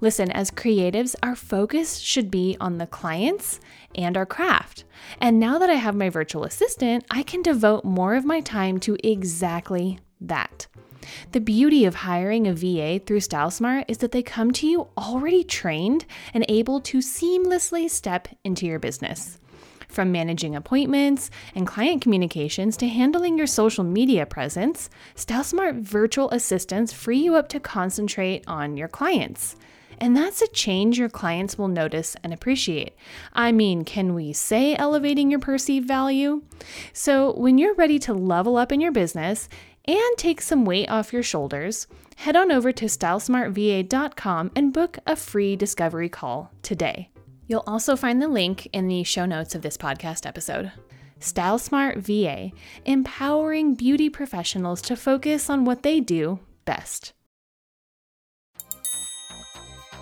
Listen, as creatives, our focus should be on the clients and our craft. And now that I have my virtual assistant, I can devote more of my time to exactly that. The beauty of hiring a VA through StyleSmart is that they come to you already trained and able to seamlessly step into your business. From managing appointments and client communications to handling your social media presence, StyleSmart virtual assistants free you up to concentrate on your clients. And that's a change your clients will notice and appreciate. I mean, can we say elevating your perceived value? So, when you're ready to level up in your business and take some weight off your shoulders, head on over to stylesmartva.com and book a free discovery call today. You'll also find the link in the show notes of this podcast episode. Style Smart VA, empowering beauty professionals to focus on what they do best.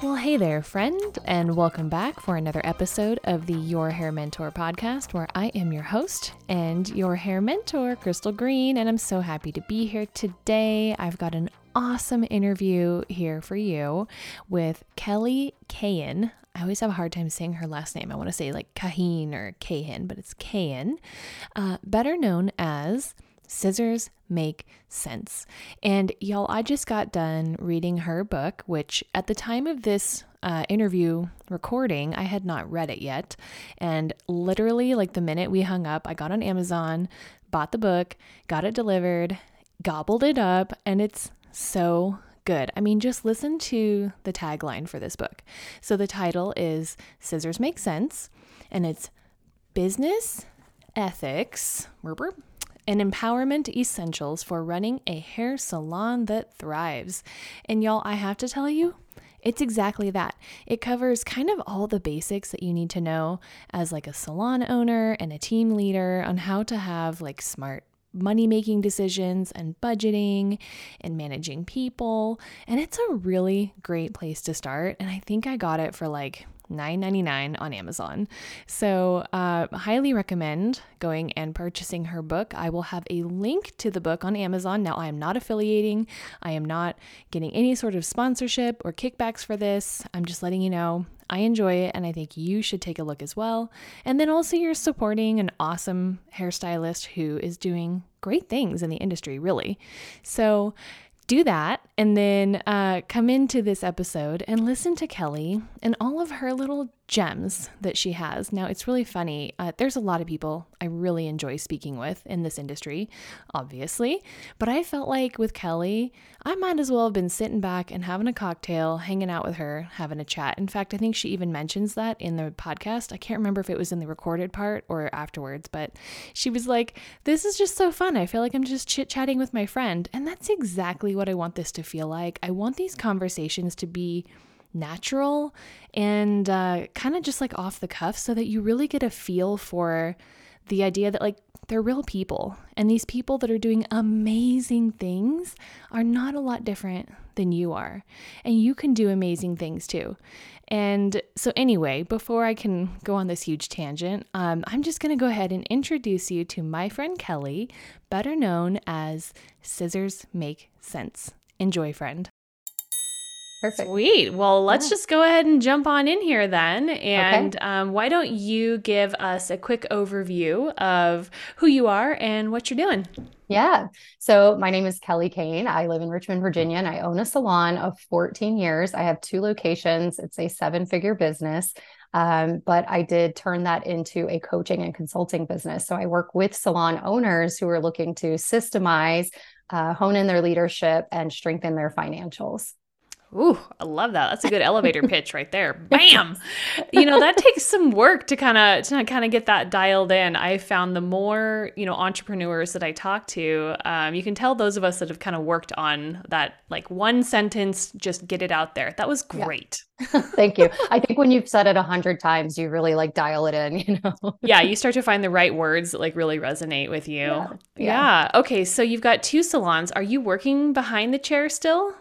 Well, hey there, friend, and welcome back for another episode of the Your Hair Mentor podcast, where I am your host and your hair mentor, Crystal Green, and I'm so happy to be here today. I've got an awesome interview here for you with Kelly Cahen. I always have a hard time saying her last name. I want to say like Cahin or Cahin, but it's Cahen, uh, better known as Scissors Make Cents. And y'all, I just got done reading her book, which at the time of this uh, interview recording, I had not read it yet. And literally, like the minute we hung up, I got on Amazon, bought the book, got it delivered, gobbled it up, and it's so good. I mean, just listen to the tagline for this book. So the title is Scissors Make Cents, and it's Business Ethics and Empowerment Essentials for Running a Hair Salon That Thrives. And y'all, I have to tell you, it's exactly that. It covers kind of all the basics that you need to know as like a salon owner and a team leader on how to have like smart money making decisions and budgeting and managing people. And it's a really great place to start. And I think I got it for like $9.99 on Amazon. So, uh, highly recommend going and purchasing her book. I will have a link to the book on Amazon. Now, I am not affiliating, I am not getting any sort of sponsorship or kickbacks for this. I'm just letting you know I enjoy it and I think you should take a look as well. And then also, you're supporting an awesome hairstylist who is doing great things in the industry, really. So, do that and then uh, come into this episode and listen to Kelly and all of her little gems that she has. Now, it's really funny. Uh, there's a lot of people I really enjoy speaking with in this industry, obviously, but I felt like with Kelly, I might as well have been sitting back and having a cocktail, hanging out with her, having a chat. In fact, I think she even mentions that in the podcast. I can't remember if it was in the recorded part or afterwards, but she was like, This is just so fun. I feel like I'm just chit chatting with my friend. And that's exactly what I want this to feel like. I want these conversations to be natural and uh, kind of just like off the cuff so that you really get a feel for the idea that like they're real people. And these people that are doing amazing things are not a lot different than you are. And you can do amazing things too. And so anyway before i can go on this huge tangent um, i'm just going to go ahead and introduce you to my friend kelly better known as scissors make cents. Enjoy friend Perfect. Sweet. Well, let's yeah. just go ahead and jump on in here then. And okay. um, why don't you give us a quick overview of who you are and what you're doing? Yeah. So my name is Kelly Cahen. I live in Richmond, Virginia, and I own a salon of 14 years. I have two locations. It's a seven figure business. Um, but I did turn that into a coaching and consulting business. So I work with salon owners who are looking to systemize uh, hone in their leadership, and strengthen their financials. Ooh, I love that. That's a good elevator pitch right there. Bam. You know, that takes some work to kind of to kind of get that dialed in. I found the more, you know, entrepreneurs that I talk to, um, you can tell those of us that have kind of worked on that like one sentence, just get it out there. That was great. Yeah. Thank you. I think when you've said it a hundred times, you really like dial it in, you know? yeah, you start to find the right words that like really resonate with you. Yeah. yeah. yeah. Okay. So you've got two salons. Are you working behind the chair still?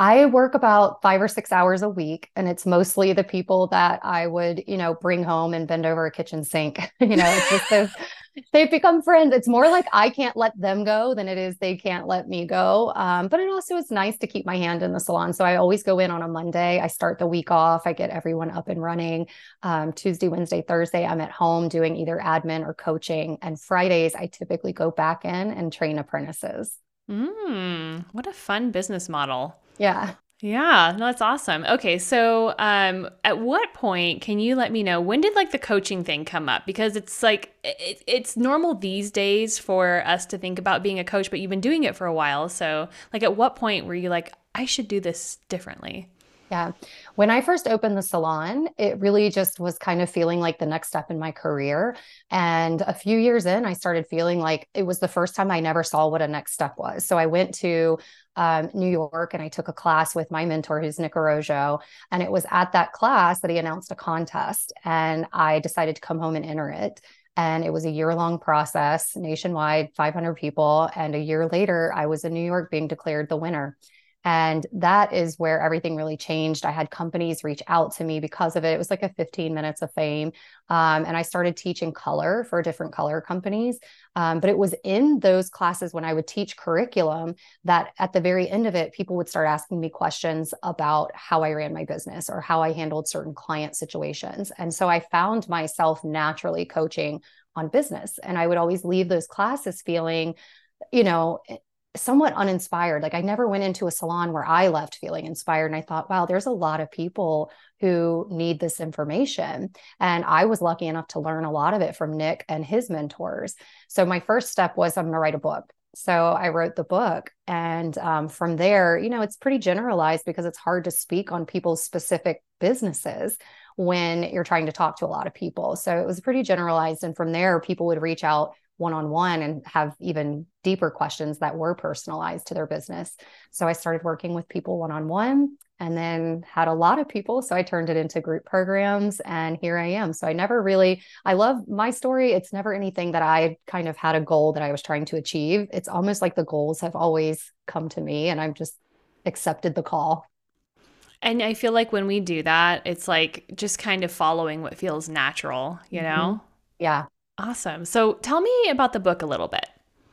I work about five or six hours a week, and it's mostly the people that I would, you know, bring home and bend over a kitchen sink. you know, it's just those, they've become friends. It's more like I can't let them go than it is they can't let me go. Um, but it also is nice to keep my hand in the salon. So I always go in on a Monday. I start the week off. I get everyone up and running. Um, Tuesday, Wednesday, Thursday, I'm at home doing either admin or coaching. And Fridays, I typically go back in and train apprentices. Mm, what a fun business model. Yeah. Yeah, no, that's awesome. Okay, so um, at what point can you let me know when did like the coaching thing come up? Because it's like it, it's normal these days for us to think about being a coach, but you've been doing it for a while. So, like, at what point were you like, I should do this differently? Yeah. When I first opened the salon, it really just was kind of feeling like the next step in my career. And a few years in, I started feeling like it was the first time I never saw what a next step was. So I went to um, New York and I took a class with my mentor, who's Nick Arrojo. And it was at that class that he announced a contest. And I decided to come home and enter it. And it was a year long process, nationwide, 500 people. And a year later, I was in New York being declared the winner. And that is where everything really changed. I had companies reach out to me because of it. It was like a 15 minutes of fame. Um, and I started teaching color for different color companies. Um, but it was in those classes when I would teach curriculum that at the very end of it, people would start asking me questions about how I ran my business or how I handled certain client situations. And so I found myself naturally coaching on business. And I would always leave those classes feeling, you know, somewhat uninspired. Like I never went into a salon where I left feeling inspired. And I thought, wow, there's a lot of people who need this information. And I was lucky enough to learn a lot of it from Nick and his mentors. So my first step was I'm going to write a book. So I wrote the book. And um, from there, you know, it's pretty generalized because it's hard to speak on people's specific businesses when you're trying to talk to a lot of people. So it was pretty generalized. And from there, people would reach out one on one and have even deeper questions that were personalized to their business. So I started working with people one on one and then had a lot of people. So I turned it into group programs and here I am. So I never really, I love my story. It's never anything that I kind of had a goal that I was trying to achieve. It's almost like the goals have always come to me and I've just accepted the call. And I feel like when we do that, it's like just kind of following what feels natural, you know? Mm-hmm. Yeah. Awesome. So tell me about the book a little bit.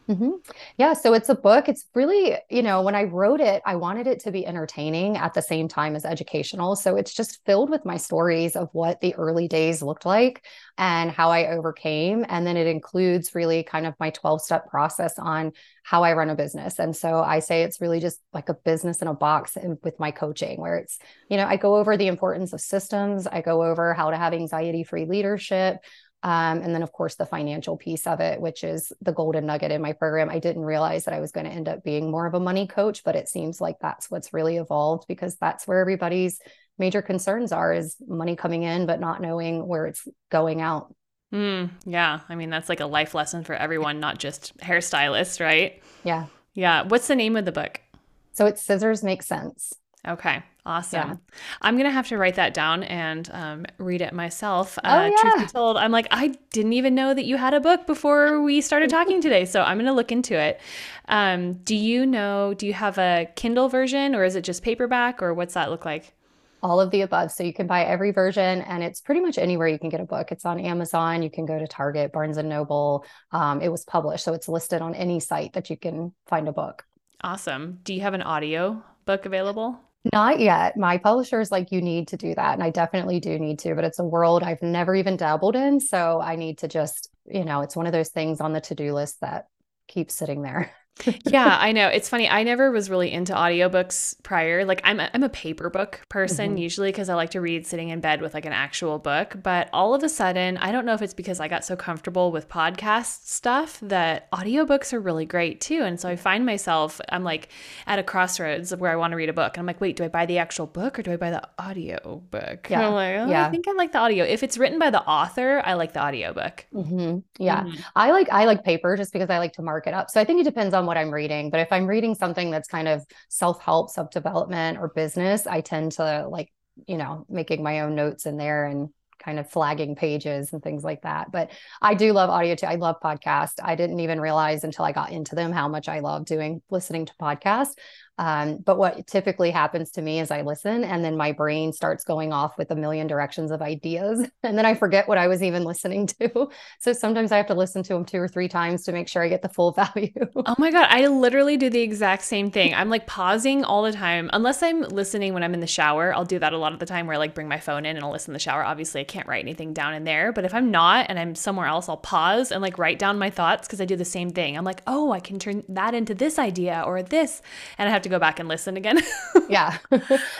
Mm-hmm. Yeah, so it's a book. It's really, you know, when I wrote it, I wanted it to be entertaining at the same time as educational. So it's just filled with my stories of what the early days looked like and how I overcame. And then it includes really kind of my 12 step process on how I run a business. And so I say it's really just like a business in a box with my coaching, where it's, you know, I go over the importance of systems, I go over how to have anxiety free leadership. Um, and then, of course, the financial piece of it, which is the golden nugget in my program. I didn't realize that I was going to end up being more of a money coach, but it seems like that's what's really evolved because that's where everybody's major concerns are is money coming in, but not knowing where it's going out. Mm, yeah. I mean, that's like a life lesson for everyone, not just hairstylists, right? Yeah. Yeah. What's the name of the book? So it's Scissors Make Cents. Okay, awesome. Yeah. I'm gonna have to write that down and um, read it myself. Oh, uh, yeah. Truth be told, I'm like I didn't even know that you had a book before we started talking today, so I'm gonna look into it. Um, do you know? Do you have a Kindle version, or is it just paperback, or what's that look like? All of the above. So you can buy every version, and it's pretty much anywhere you can get a book. It's on Amazon. You can go to Target, Barnes and Noble. Um, it was published, so it's listed on any site that you can find a book. Awesome. Do you have an audio book available? Not yet. My publisher is like, you need to do that. And I definitely do need to, but it's a world I've never even dabbled in. So I need to just, you know, it's one of those things on the to do list that keeps sitting there. yeah, I know. It's funny. I never was really into audiobooks prior. Like I'm a, I'm a paper book person mm-hmm. usually because I like to read sitting in bed with like an actual book, but all of a sudden, I don't know if it's because I got so comfortable with podcast stuff that audiobooks are really great too. And so I find myself I'm like at a crossroads of where I want to read a book. And I'm like, "Wait, do I buy the actual book or do I buy the audio book?" Yeah. Like, oh, yeah. I think I like the audio. If it's written by the author, I like the audiobook. Mm-hmm. Yeah. Mm-hmm. I like I like paper just because I like to mark it up. So I think it depends on what I'm reading. But if I'm reading something that's kind of self help, self development, or business, I tend to like, you know, making my own notes in there and kind of flagging pages and things like that. But I do love audio too. I love podcasts. I didn't even realize until I got into them how much I love doing listening to podcasts. Um, but what typically happens to me is I listen and then my brain starts going off with a million directions of ideas. And then I forget what I was even listening to. So sometimes I have to listen to them two or three times to make sure I get the full value. oh my God. I literally do the exact same thing. I'm like pausing all the time, unless I'm listening when I'm in the shower. I'll do that a lot of the time where I like bring my phone in and I'll listen in the shower. Obviously, I can't write anything down in there. But if I'm not and I'm somewhere else, I'll pause and like write down my thoughts because I do the same thing. I'm like, oh, I can turn that into this idea or this. And I have to go back and listen again. yeah.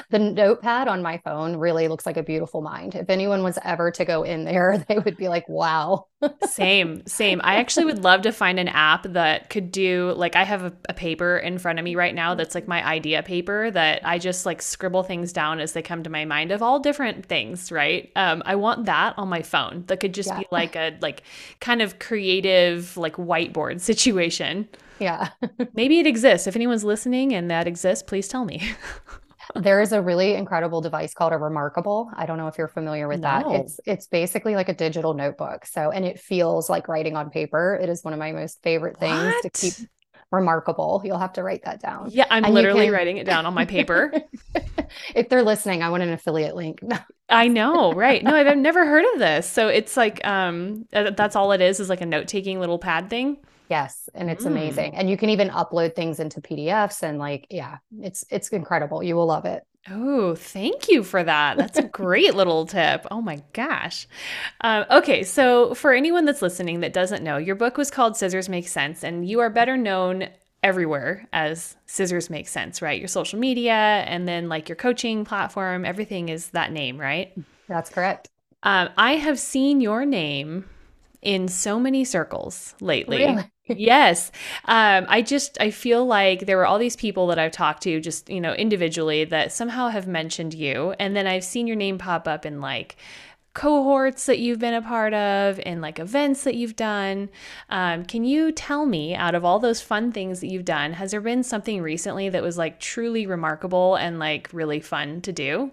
the notepad on my phone really looks like a beautiful mind. If anyone was ever to go in there, they would be like, wow. same, same. I actually would love to find an app that could do like I have a, a, paper in front of me right now that's like my idea paper that I just like scribble things down as they come to my mind of all different things, right? Um, I want that on my phone that could just yeah. be like a like kind of creative like whiteboard situation. Yeah. Maybe it exists. If anyone's listening and that exists, please tell me. there is a really incredible device called a Remarkable. I don't know if you're familiar with no. that. It's it's basically like a digital notebook. So and it feels like writing on paper. It is one of my most favorite things what? to keep remarkable. You'll have to write that down. Yeah, I'm and literally can... writing it down on my paper. if they're listening, I want an affiliate link. I know, right? No, I've never heard of this. So it's like um that's all it is is like a note-taking little pad thing. Yes, and it's mm. amazing. And you can even upload things into PDFs and like yeah, it's it's incredible. You will love it. Oh, thank you for that. That's a great little tip. Oh my gosh. Um, okay, so for anyone that's listening that doesn't know, your book was called Scissors Make Cents, and you are better known everywhere as Scissors Make Cents, right? Your social media and then like your coaching platform, everything is that name, right? That's correct. Um, I have seen your name in so many circles lately. Really? Yes. Um, I just, I feel like there were all these people that I've talked to just, you know, individually that somehow have mentioned you. And then I've seen your name pop up in like, cohorts that you've been a part of and like events that you've done. Um, can you tell me, out of all those fun things that you've done, has there been something recently that was like truly remarkable and like really fun to do?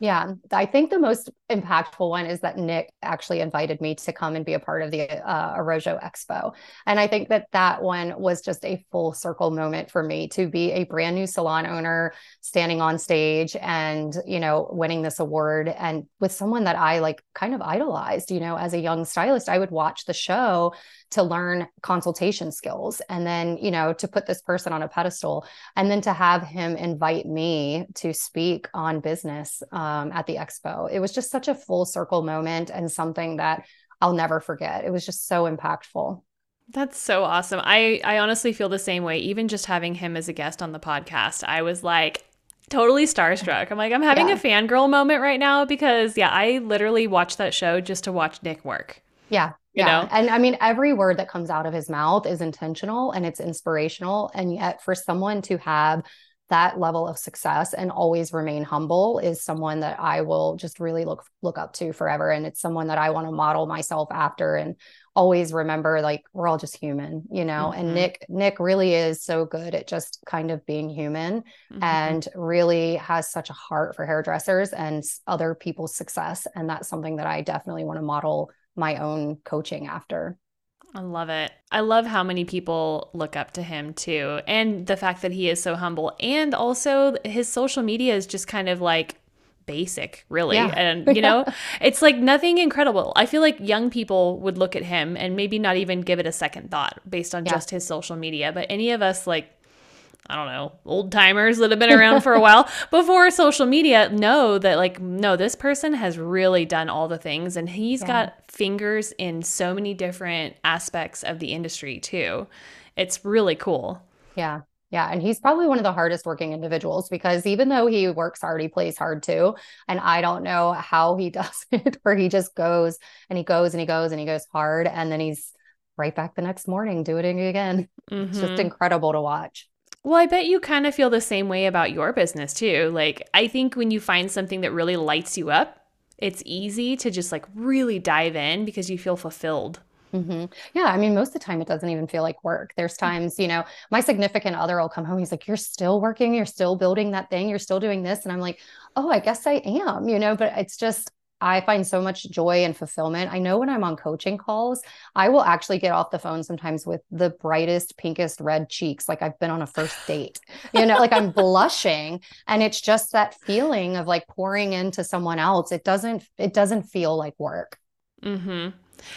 Yeah, I think the most impactful one is that Nick actually invited me to come and be a part of the uh, Expo. And I think that that one was just a full circle moment for me to be a brand new salon owner standing on stage and, you know, winning this award and with someone that I like kind of idolized, you know, as a young stylist, I would watch the show to learn consultation skills and then you know to put this person on a pedestal and then to have him invite me to speak on business um, Um, at the expo it was just such a full circle moment and something that i'll never forget it was just so impactful that's so awesome. I I honestly feel the same way. Even just having him as a guest on the podcast, I was like totally starstruck. I'm like, I'm having yeah. a fangirl moment right now because yeah, I literally watched that show just to watch Nick work. Yeah you yeah. know and i mean every word that comes out of his mouth is intentional and it's inspirational and yet for someone to have that level of success and always remain humble is someone that I will just really look look up to forever and it's someone that I want to model myself after and always remember like we're all just human you know mm-hmm. and Nick Nick really is so good at just kind of being human mm-hmm. and really has such a heart for hairdressers and other people's success and that's something that I definitely want to model my own coaching after. I love it. I love how many people look up to him too. And the fact that he is so humble. And also his social media is just kind of like basic, really. Yeah. And, you know, it's like nothing incredible. I feel like young people would look at him and maybe not even give it a second thought based on yeah. just his social media. But any of us, like, I don't know, old timers that have been around for a while before social media know that, like, no, this person has really done all the things and he's yeah. got fingers in so many different aspects of the industry, too. it's really cool. Yeah. Yeah. And he's probably one of the hardest working individuals because even though he works hard, he plays hard too. And I don't know how he does it, where he just goes and he goes and he goes and he goes hard. And then he's right back the next morning doing it again. Mm-hmm. It's just mm-hmm. incredible to watch. Well, I bet you kind of feel the same way about your business too. Like, I think when you find something that really lights you up, it's easy to just like really dive in because you feel fulfilled. Mm-hmm. Yeah. I mean, most of the time it doesn't even feel like work. There's mm. times, you know, my significant other will come home. He's like, You're still working. You're still building that thing. You're still doing this. And I'm like, Oh, I guess I am, you know, but it's just, I find so much joy and fulfillment. I know when I'm on coaching calls, I will actually get off the phone sometimes with the brightest, pinkest red cheeks, like I've been on a first date, you know, like I'm blushing. And it's just that feeling of like pouring into someone else. It doesn't, it doesn't feel like work. Mm-hmm.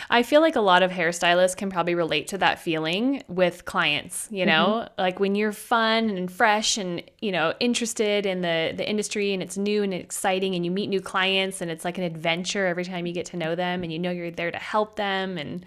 I feel like a lot of hairstylists can probably relate to that feeling with clients, you know? Mm-hmm. Like when you're fun and fresh and, you know, interested in the the industry and it's new and exciting and you meet new clients and it's like an adventure every time you get to know them and you know you're there to help them and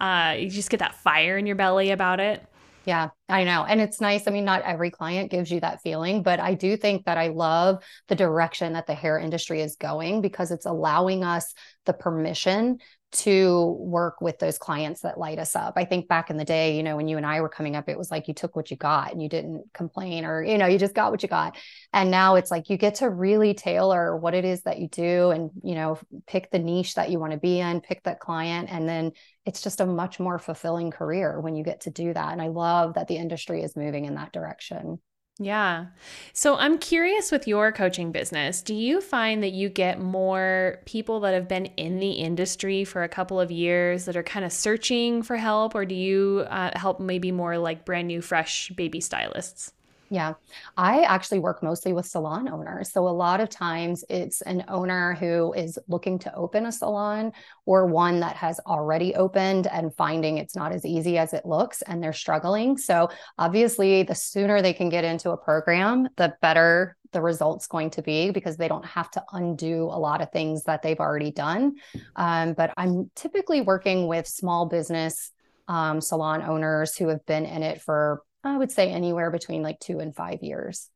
uh, you just get that fire in your belly about it. Yeah, I know. And it's nice. I mean, not every client gives you that feeling, but I do think that I love the direction that the hair industry is going because it's allowing us the permission to work with those clients that light us up. I think back in the day, you know, when you and I were coming up, it was like you took what you got and you didn't complain or, you know, you just got what you got. And now it's like you get to really tailor what it is that you do and, you know, pick the niche that you want to be in, pick that client. And then it's just a much more fulfilling career when you get to do that. And I love that the industry is moving in that direction. Yeah. So I'm curious with your coaching business, do you find that you get more people that have been in the industry for a couple of years that are kind of searching for help, or do you uh, help maybe more like brand new, fresh baby stylists? Yeah, I actually work mostly with salon owners. So a lot of times it's an owner who is looking to open a salon or one that has already opened and finding it's not as easy as it looks and they're struggling. So obviously, the sooner they can get into a program, the better the results going to be because they don't have to undo a lot of things that they've already done. Um, but I'm typically working with small business um, salon owners who have been in it for I would say anywhere between like two and five years.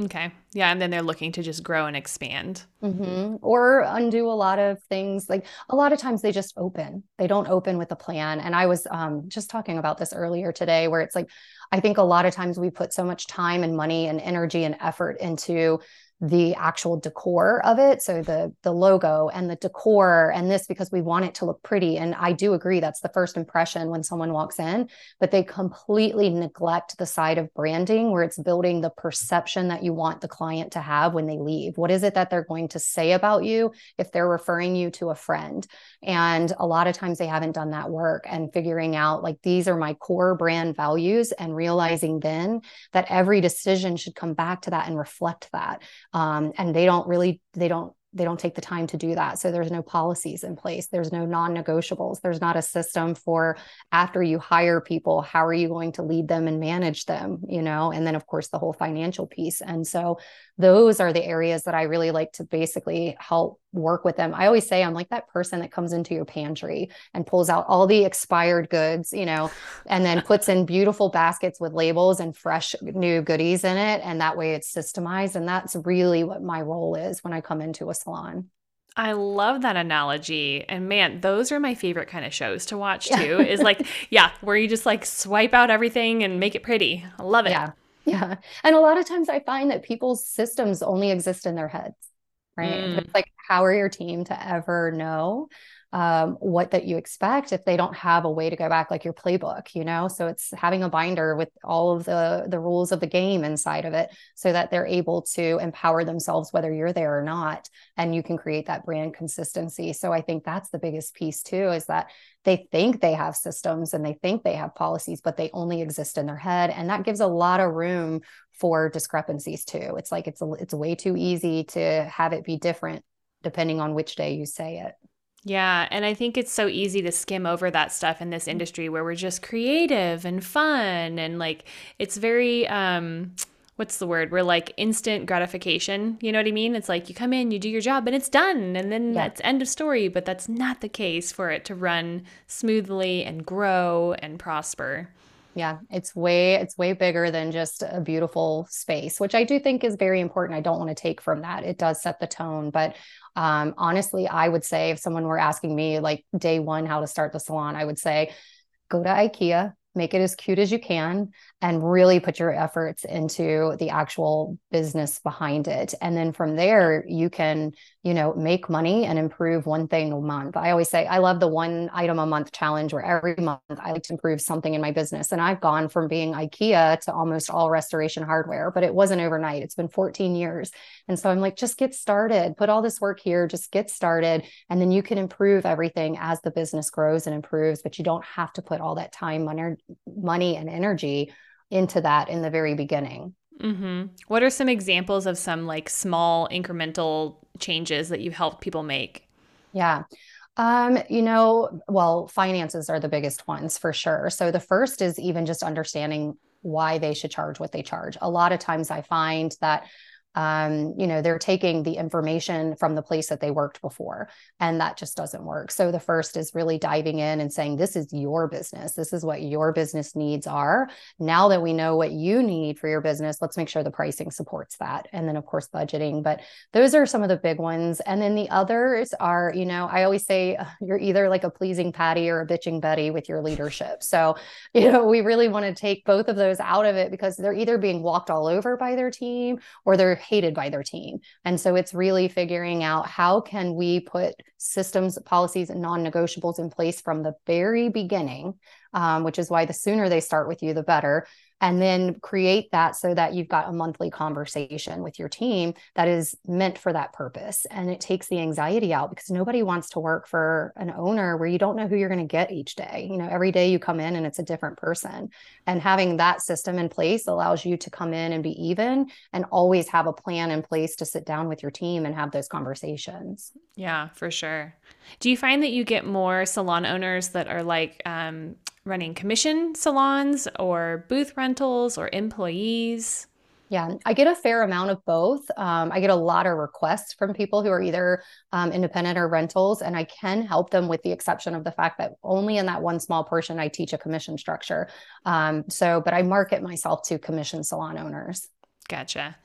Okay. Yeah. And then they're looking to just grow and expand. Mm-hmm. Or undo a lot of things. Like a lot of times they just open, they don't open with a plan. And I was um, just talking about this earlier today, where it's like, I think a lot of times we put so much time and money and energy and effort into the actual decor of it. So the the logo and the decor and this because we want it to look pretty. And i do agree that's the first impression when someone walks in but they completely neglect the side of branding where it's building the perception that you want the client to have when they leave. What is it that they're going to say about you if they're referring you to a friend? And a lot of times they haven't done that work and figuring out like these are my core brand values and realizing then that every decision should come back to that and reflect that um, and they don't really they don't they don't take the time to do that. So there's no policies in place. There's no non-negotiables. There's not a system for after you hire people, how are you going to lead them and manage them, you know? And then of course the whole financial piece. And so those are the areas that I really like to basically help work with them. I always say I'm like that person that comes into your pantry and pulls out all the expired goods, you know, and then puts in beautiful baskets with labels and fresh new goodies in it and that way it's systemized and that's really what my role is when I come into a salon. I love that analogy. And man, those are my favorite kind of shows to watch too. is like, yeah, where you just like swipe out everything and make it pretty. I love it. Yeah. Yeah. And a lot of times I find that people's systems only exist in their heads, right? Mm. It's like, how are your team to ever know um, what that you expect if they don't have a way to go back like your playbook you know? So it's having a binder with all of the the rules of the game inside of it so that they're able to empower themselves whether you're there or not and you can create that brand consistency. So i think that's the biggest piece too is that they think they have systems and they think they have policies but they only exist in their head and that gives a lot of room for discrepancies too. It's like it's a, it's way too easy to have it be different depending on which day you say it yeah, and I think it's so easy to skim over that stuff in this industry where we're just creative and fun and like it's very um what's the word? We're like instant gratification. You know what I mean? It's like you come in, you do your job, and it's done, and then yeah. that's end of story. But that's not the case for it to run smoothly and grow and prosper. Yeah, it's way it's way bigger than just a beautiful space, which I do think is very important. I don't want to take from that. It does set the tone, but um, honestly, I would say if someone were asking me like day one how to start the salon, I would say go to IKEA, make it as cute as you can and really put your efforts into the actual business behind it. And then from there you can you know make money and improve one thing a month. I always say i love the one item a month challenge where every month i like to improve something in my business. And i've gone from being ikea to almost all restoration hardware but it wasn't overnight. It's been 14 years. And so i'm like just get started. Put all this work here. Just get started. And then you can improve everything as the business grows and improves but you don't have to put all that time money money and energy into that in the very beginning. Mm-hmm. What are some examples of some like small incremental changes that you've helped people make? Yeah. Um, you know, well, finances are the biggest ones for sure. So the first is even just understanding why they should charge what they charge. A lot of times I find that um, you know, they're taking the information from the place that they worked before, and that just doesn't work. So the first is really diving in and saying, This is your business. This is what your business needs are. Now that we know what you need for your business, let's make sure the pricing supports that. And then, of course, budgeting. But those are some of the big ones. And then the others are, you know, I always say you're either like a pleasing Patty or a bitching Betty with your leadership. So, you know, we really want to take both of those out of it because they're either being walked all over by their team or they're hated by their team. And so it's really figuring out how can we put systems, policies, and non-negotiables in place from the very beginning, um, which is why the sooner they start with you, the better and then create that so that you've got a monthly conversation with your team that is meant for that purpose. And it takes the anxiety out because nobody wants to work for an owner where you don't know who you're going to get each day. You know every day you come in and it's a different person. And having that system in place allows you to come in and be even and always have a plan in place to sit down with your team and have those conversations. Yeah for sure. Do you find that you get more salon owners that are like um, running commission salons or booth rentals or employees? Yeah, I get a fair amount of both. Um, I get a lot of requests from people who are either um, independent or rentals, and I can help them with the exception of the fact that only in that one small portion I teach a commission structure. Um, so, but I market myself to commission salon owners. Gotcha.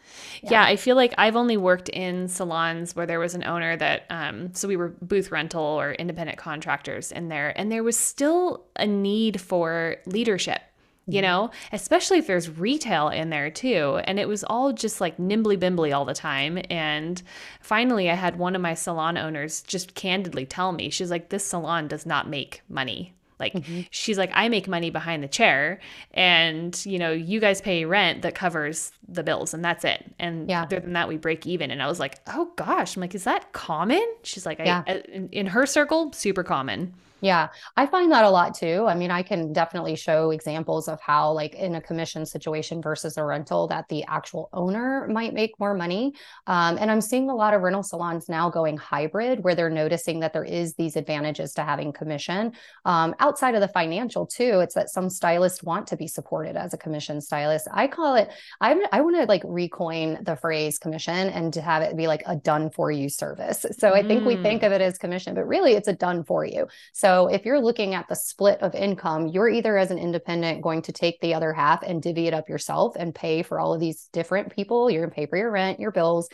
Yeah. yeah. I feel like I've only worked in salons where there was an owner that, um, so we were booth rental or independent contractors in there, and there was still a need for leadership, you mm-hmm. know, especially if there's retail in there too. And it was all just like nimbly bimbly all the time. And finally, I had one of my salon owners just candidly tell me, she's like, this salon does not make money. Like mm-hmm. she's like, I make money behind the chair, and you know, you guys pay rent that covers the bills, and that's it. And yeah. other than that, we break even. And I was like, oh gosh, I'm like, is that common? She's like, yeah. I, in, in her circle, super common. Yeah, I find that a lot too. I mean, I can definitely show examples of how, like, in a commission situation versus a rental, that the actual owner might make more money. Um, and I'm seeing a lot of rental salons now going hybrid, where they're noticing that there is these advantages to having commission. Um, outside of the financial too, it's that some stylists want to be supported as a commission stylist. I call it. I'm, I want to like recoin the phrase commission and to have it be like a done for you service. So I think we think mm. of it as commission, but really it's a done for you. So so if you're looking at the split of income, you're either as an independent going to take the other half and divvy it up yourself and pay for all of these different people. You're going to pay for your rent, your bills,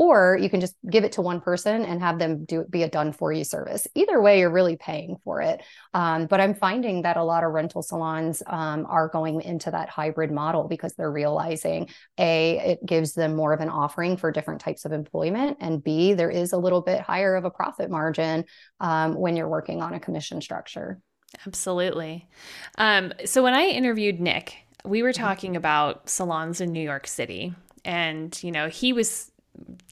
or you can just give it to one person and have them do it be a done for you service. Either way you're really paying for it. Um, but i'm finding that a lot of rental salons um, are going into that hybrid model because they're realizing a it gives them more of an offering for different types of employment and b there is a little bit higher of a profit margin um, when you're working on a commission structure. Absolutely. Um, so when i interviewed nick we were mm-hmm. talking about salons in new york city. And you know he was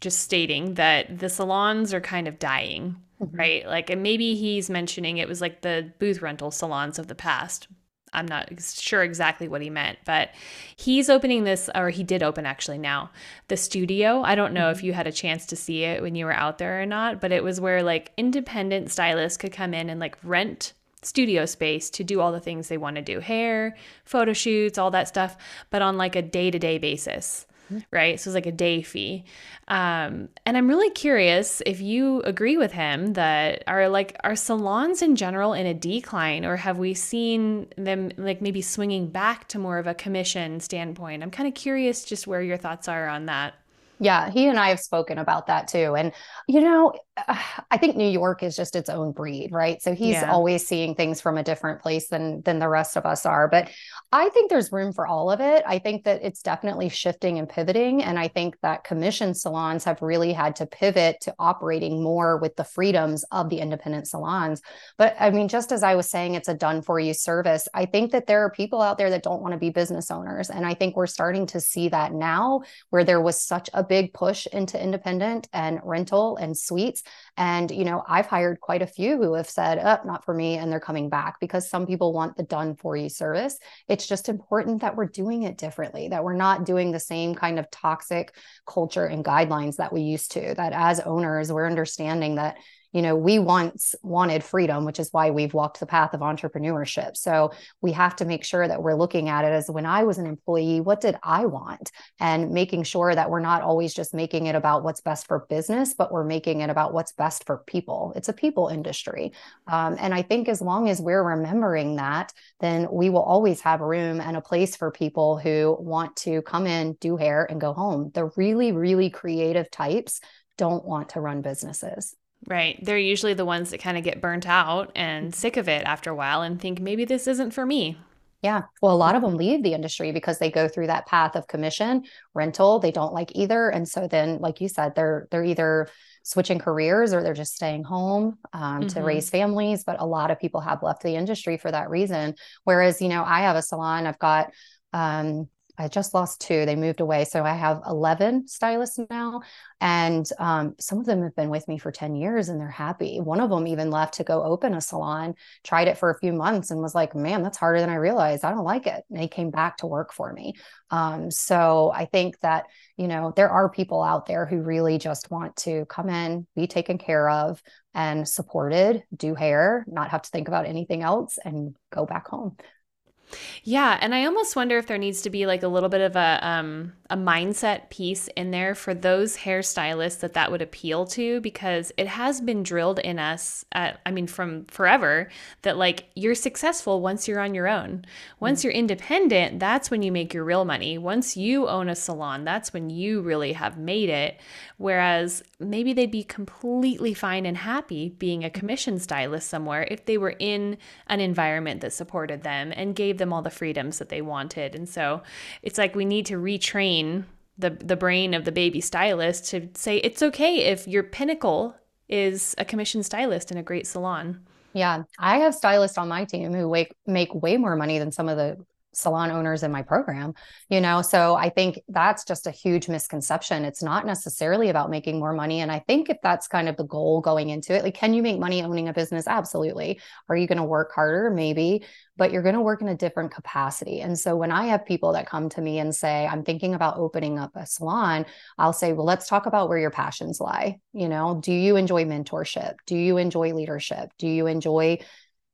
just stating that the salons are kind of dying, mm-hmm. right? Like, and maybe he's mentioning it was like the booth rental salons of the past. I'm not sure exactly what he meant, but he's opening this, or he did open actually now, the studio. I don't know mm-hmm. if you had a chance to see it when you were out there or not, but it was where like independent stylists could come in and like rent studio space to do all the things they want to do hair, photo shoots, all that stuff, but on like a day to day basis. Mm-hmm. right? So it's like a day fee. Um, and I'm really curious if you agree with him that are like are salons in general in a decline, or have we seen them like maybe swinging back to more of a commission standpoint? I'm kind of curious just where your thoughts are on that. Yeah, he and I have spoken about that too. And, you know, I think New York is just its own breed, right? So he's yeah. always seeing things from a different place than than the rest of us are. But I think there's room for all of it. I think that it's definitely shifting and pivoting. And I think that commission salons have really had to pivot to operating more with the freedoms of the independent salons. But I mean, just as I was saying, it's a done for you service. I think that there are people out there that don't want to be business owners. And I think we're starting to see that now where there was such a big push into independent and rental and suites. And, you know, I've hired quite a few who have said, oh, not for me. And they're coming back because some people want the done for you service. It's just important that we're doing it differently, that we're not doing the same kind of toxic culture and guidelines that we used to, that as owners, we're understanding that you know we once wanted freedom which is why we've walked the path of entrepreneurship. So we have to make sure that we're looking at it as when i was an employee what did i want? And making sure that we're not always just making it about what's best for business but we're making it about what's best for people. It's a people industry. Um, and i think as long as we're remembering that then we will always have room and a place for people who want to come in do hair and go home. The really really creative types don't want to run businesses Right. They're usually the ones that kind of get burnt out and sick of it after a while and think maybe this isn't for me. Yeah. Well, a lot of them leave the industry because they go through that path of commission, rental, they don't like either. And so then, like you said, they're they're either switching careers or they're just staying home um, mm-hmm. to raise families. But a lot of people have left the industry for that reason. Whereas, you know, I have a salon, I've got um, I just lost two. They moved away. So I have 11 stylists now. And um, some of them have been with me for 10 years and they're happy. One of them even left to go open a salon, tried it for a few months and was like, man, that's harder than I realized. I don't like it. And he came back to work for me. Um, so I think that, you know, there are people out there who really just want to come in, be taken care of and supported, do hair, not have to think about anything else and go back home. Yeah, and I almost wonder if there needs to be like a little bit of a um a mindset piece in there for those hairstylists that that would appeal to because it has been drilled in us at, I mean from forever that like you're successful once you're on your own. Once mm you're independent, that's when you make your real money. Once you own a salon, that's when you really have made it. Whereas maybe they'd be completely fine and happy being a commission stylist somewhere if they were in an environment that supported them and gave them all the freedoms that they wanted. And so it's like we need to retrain the the brain of the baby stylist to say it's okay if your pinnacle is a commissioned stylist in a great salon. Yeah, I have stylists on my team who make make way more money than some of the salon owners in my program you know? So i think that's just a huge misconception. It's not necessarily about making more money. And i think if that's kind of the goal going into it like can you make money owning a business? Absolutely. Are you going to work harder? Maybe. But you're going to work in a different capacity. And so when i have people that come to me and say i'm thinking about opening up a salon i'll say well let's talk about where your passions lie. You know do you enjoy mentorship? Do you enjoy leadership? Do you enjoy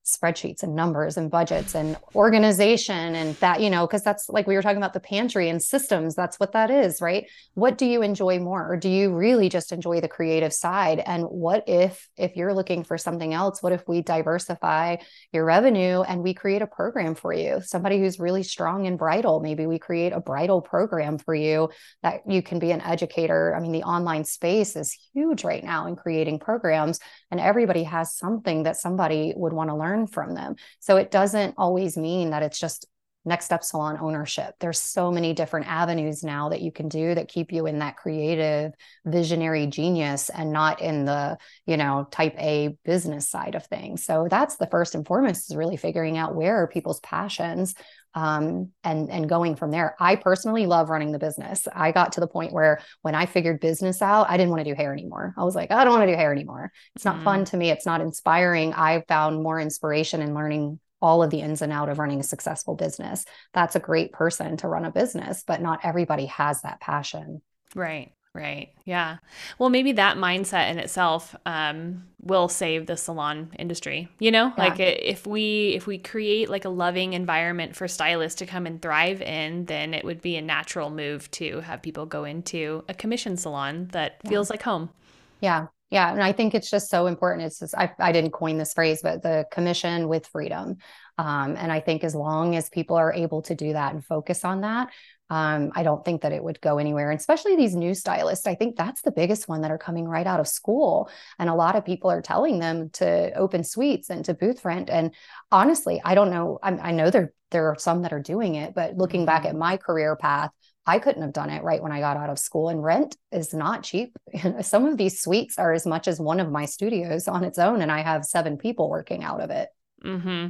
spreadsheets and numbers and budgets and organization and that you know because that's like we were talking about the pantry and systems that's what that is right? What do you enjoy more? Or do you really just enjoy the creative side? And what if if you're looking for something else what if we diversify your revenue and we create a program for you? Somebody who's really strong in bridal maybe we create a bridal program for you that you can be an educator. I mean the online space is huge right now in creating programs and everybody has something that somebody would want to learn learn from them. So it doesn't always mean that it's just next step salon ownership. There's so many different avenues now that you can do that keep you in that creative visionary genius and not in the, you know, type A business side of things. So that's the first and foremost is really figuring out where are people's passions um, and and going from there. I personally love running the business. I got to the point where when I figured business out, I didn't want to do hair anymore. I was like, I don't want to do hair anymore. It's not mm. fun to me. It's not inspiring. I found more inspiration in learning all of the ins and out of running a successful business. That's a great person to run a business, but not everybody has that passion. Right. Right. Yeah. Well, maybe that mindset in itself um, will save the salon industry. You know, yeah. like if we if we create like a loving environment for stylists to come and thrive in, then it would be a natural move to have people go into a commission salon that yeah. feels like home. Yeah. Yeah. And I think it's just so important. It's just, I, I didn't coin this phrase, but the commission with freedom. Um, and I think as long as people are able to do that and focus on that, um, I don't think that it would go anywhere. And especially these new stylists, I think that's the biggest one that are coming right out of school. And a lot of people are telling them to open suites and to booth rent. And honestly, I don't know. I, I know there there are some that are doing it, but looking back at mm-hmm. my career path, I couldn't have done it right when I got out of school. And rent is not cheap. Some of these suites are as much as one of my studios on its own, and I have seven people working out of it. Mm-hmm.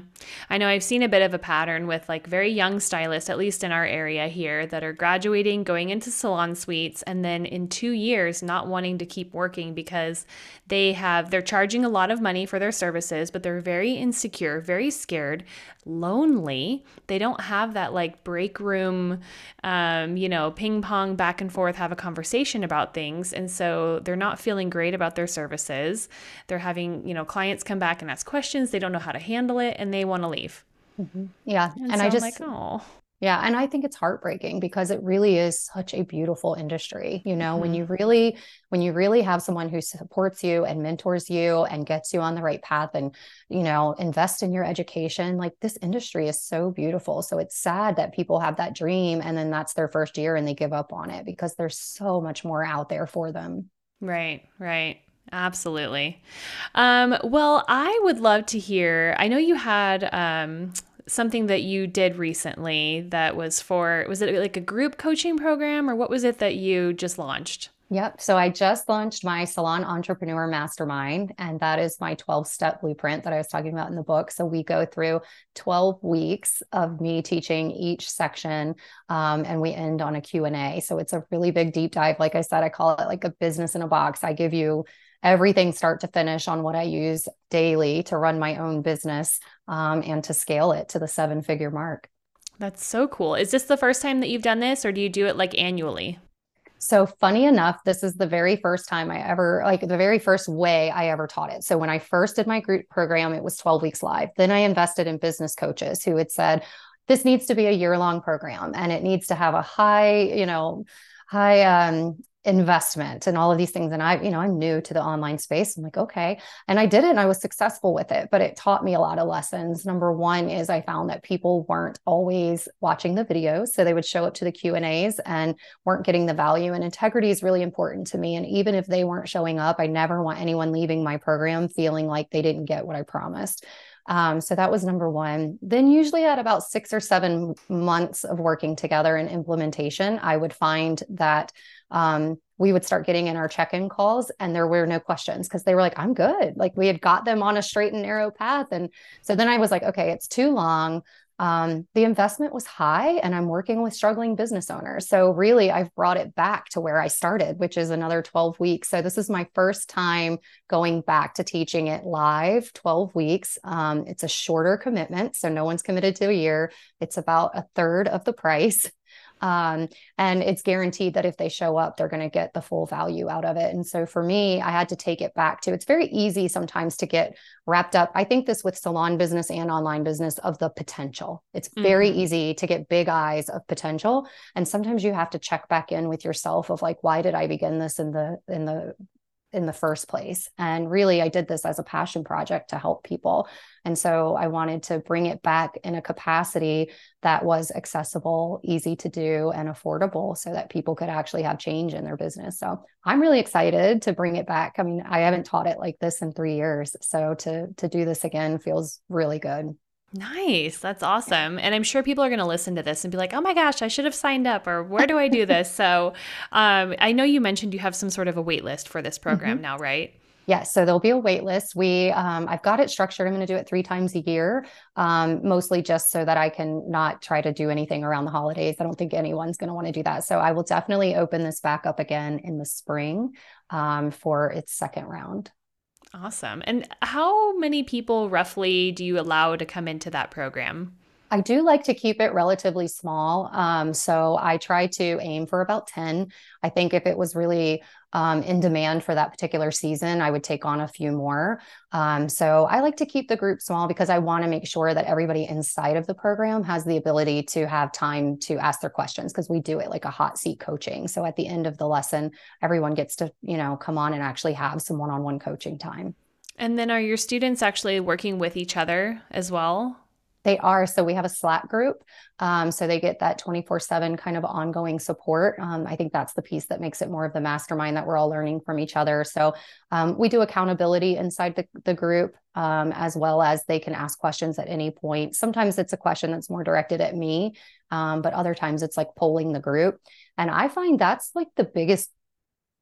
I know I've seen a bit of a pattern with like very young stylists, at least in our area here, that are graduating, going into salon suites, and then in two years not wanting to keep working because they have they're charging a lot of money for their services, but they're very insecure, very scared, lonely. They don't have that like break room, um, you know, ping pong back and forth, have a conversation about things, and so they're not feeling great about their services. They're having you know clients come back and ask questions. They don't know how to handle handle it and they want to leave. Mm-hmm. Yeah. And, and so I just, like, oh. Yeah. And I think it's heartbreaking because it really is such a beautiful industry. You know, mm-hmm. when you really, when you really have someone who supports you and mentors you and gets you on the right path and, you know, invest in your education, like this industry is so beautiful. So it's sad that people have that dream and then that's their first year and they give up on it because there's so much more out there for them. Right. Right. Absolutely. Um, well, I would love to hear. I know you had um, something that you did recently that was for, was it like a group coaching program or what was it that you just launched? Yep. So I just launched my Salon Entrepreneur Mastermind, and that is my 12 step blueprint that I was talking about in the book. So we go through 12 weeks of me teaching each section, um, and we end on a Q&A. So it's a really big deep dive. Like I said, I call it like a business in a box. I give you everything start to finish on what I use daily to run my own business um, and to scale it to the seven figure mark. That's so cool. Is this the first time that you've done this, or do you do it like annually? So, funny enough, this is the very first time I ever, like the very first way I ever taught it. So, when I first did my group program, it was 12 weeks live. Then I invested in business coaches who had said, this needs to be a year long program and it needs to have a high, you know, high um, investment and all of these things. And i you know i'm new to the online space. I'm like okay. And i did it and i was successful with it but it taught me a lot of lessons. Number one is i found that people weren't always watching the videos. So they would show up to the q and a's and weren't getting the value. And integrity is really important to me. And even if they weren't showing up i never want anyone leaving my program feeling like they didn't get what i promised um, so that was number one. Then, usually at about six or seven months of working together in implementation, I would find that um, we would start getting in our check-in calls and there were no questions because they were like i'm good. Like we had got them on a straight and narrow path. And so then i was like okay it's too long um, the investment was high and i'm working with struggling business owners. So really i've brought it back to where i started which is another 12 weeks. So this is my first time going back to teaching it live 12 weeks. Um, it's a shorter commitment so no one's committed to a year. It's about a third of the price um, and it's guaranteed that if they show up, they're going to get the full value out of it. And so for me, I had to take it back to it's very easy sometimes to get wrapped up. I think this with salon business and online business of the potential. It's very mm-hmm. easy to get big eyes of potential. And sometimes you have to check back in with yourself of like, why did I begin this in the in the in the first place. And really, I did this as a passion project to help people. And so I wanted to bring it back in a capacity that was accessible, easy to do, and affordable so that people could actually have change in their business. So I'm really excited to bring it back. I mean, I haven't taught it like this in three years. So to to do this again feels really good. Nice. That's awesome. And I'm sure people are going to listen to this and be like, oh my gosh, I should have signed up or where do I do this? so um, I know you mentioned you have some sort of a wait list for this program mm-hmm. now, right? Yes, so there'll be a wait list. We, um, I've got it structured. I'm going to do it three times a year, um, mostly just so that I can not try to do anything around the holidays. I don't think anyone's going to want to do that. So I will definitely open this back up again in the spring um, for its second round. Awesome. And how many people roughly do you allow to come into that program? I do like to keep it relatively small. Um, so I try to aim for about 10. I think if it was really um, in demand for that particular season, I would take on a few more. Um, so I like to keep the group small because I want to make sure that everybody inside of the program has the ability to have time to ask their questions because we do it like a hot seat coaching. So at the end of the lesson, everyone gets to, you know, come on and actually have some one on one coaching time. And then are your students actually working with each other as well? They are. So we have a Slack group. Um, so they get that 24 7 kind of ongoing support. Um, I think that's the piece that makes it more of the mastermind that we're all learning from each other. So um, we do accountability inside the, the group um, as well as they can ask questions at any point. Sometimes it's a question that's more directed at me, um, but other times it's like polling the group. And I find that's like the biggest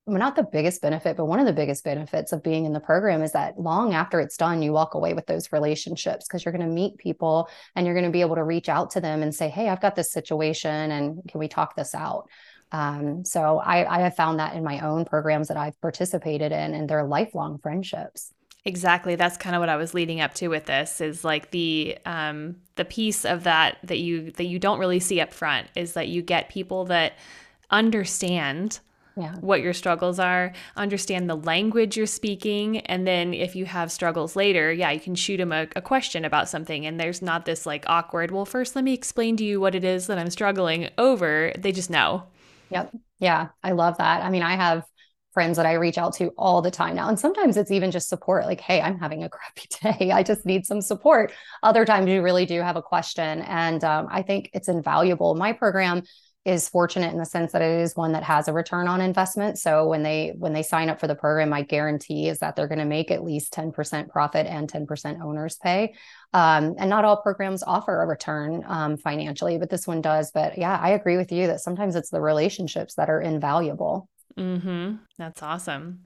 not the biggest benefit, but one of the biggest benefits of being in the program is that long after it's done, you walk away with those relationships because you're going to meet people and you're going to be able to reach out to them and say, Hey, I've got this situation and can we talk this out? Um, so I, I have found that in my own programs that I've participated in, and they're lifelong friendships. Exactly. That's kind of what I was leading up to with this is like the um the piece of that that you that you don't really see up front is that you get people that understand yeah. what your struggles are, understand the language you're speaking, and then if you have struggles later, yeah, you can shoot them a, a, question about something, and there's not this like awkward, well, first let me explain to you what it is that I'm struggling over. They just know. Yep. Yeah, I love that. I mean, I have friends that I reach out to all the time now. And sometimes it's even just support like, hey, I'm having a crappy day. I just need some support. Other times you really do have a question. And um, I think it's invaluable. My program is fortunate in the sense that it is one that has a return on investment. So when they when they sign up for the program, my guarantee is that they're going to make at least 10% profit and 10% owners pay. Um, and not all programs offer a return um, financially, but this one does. But yeah, I agree with you that sometimes it's the relationships that are invaluable. Mm-hmm. That's awesome.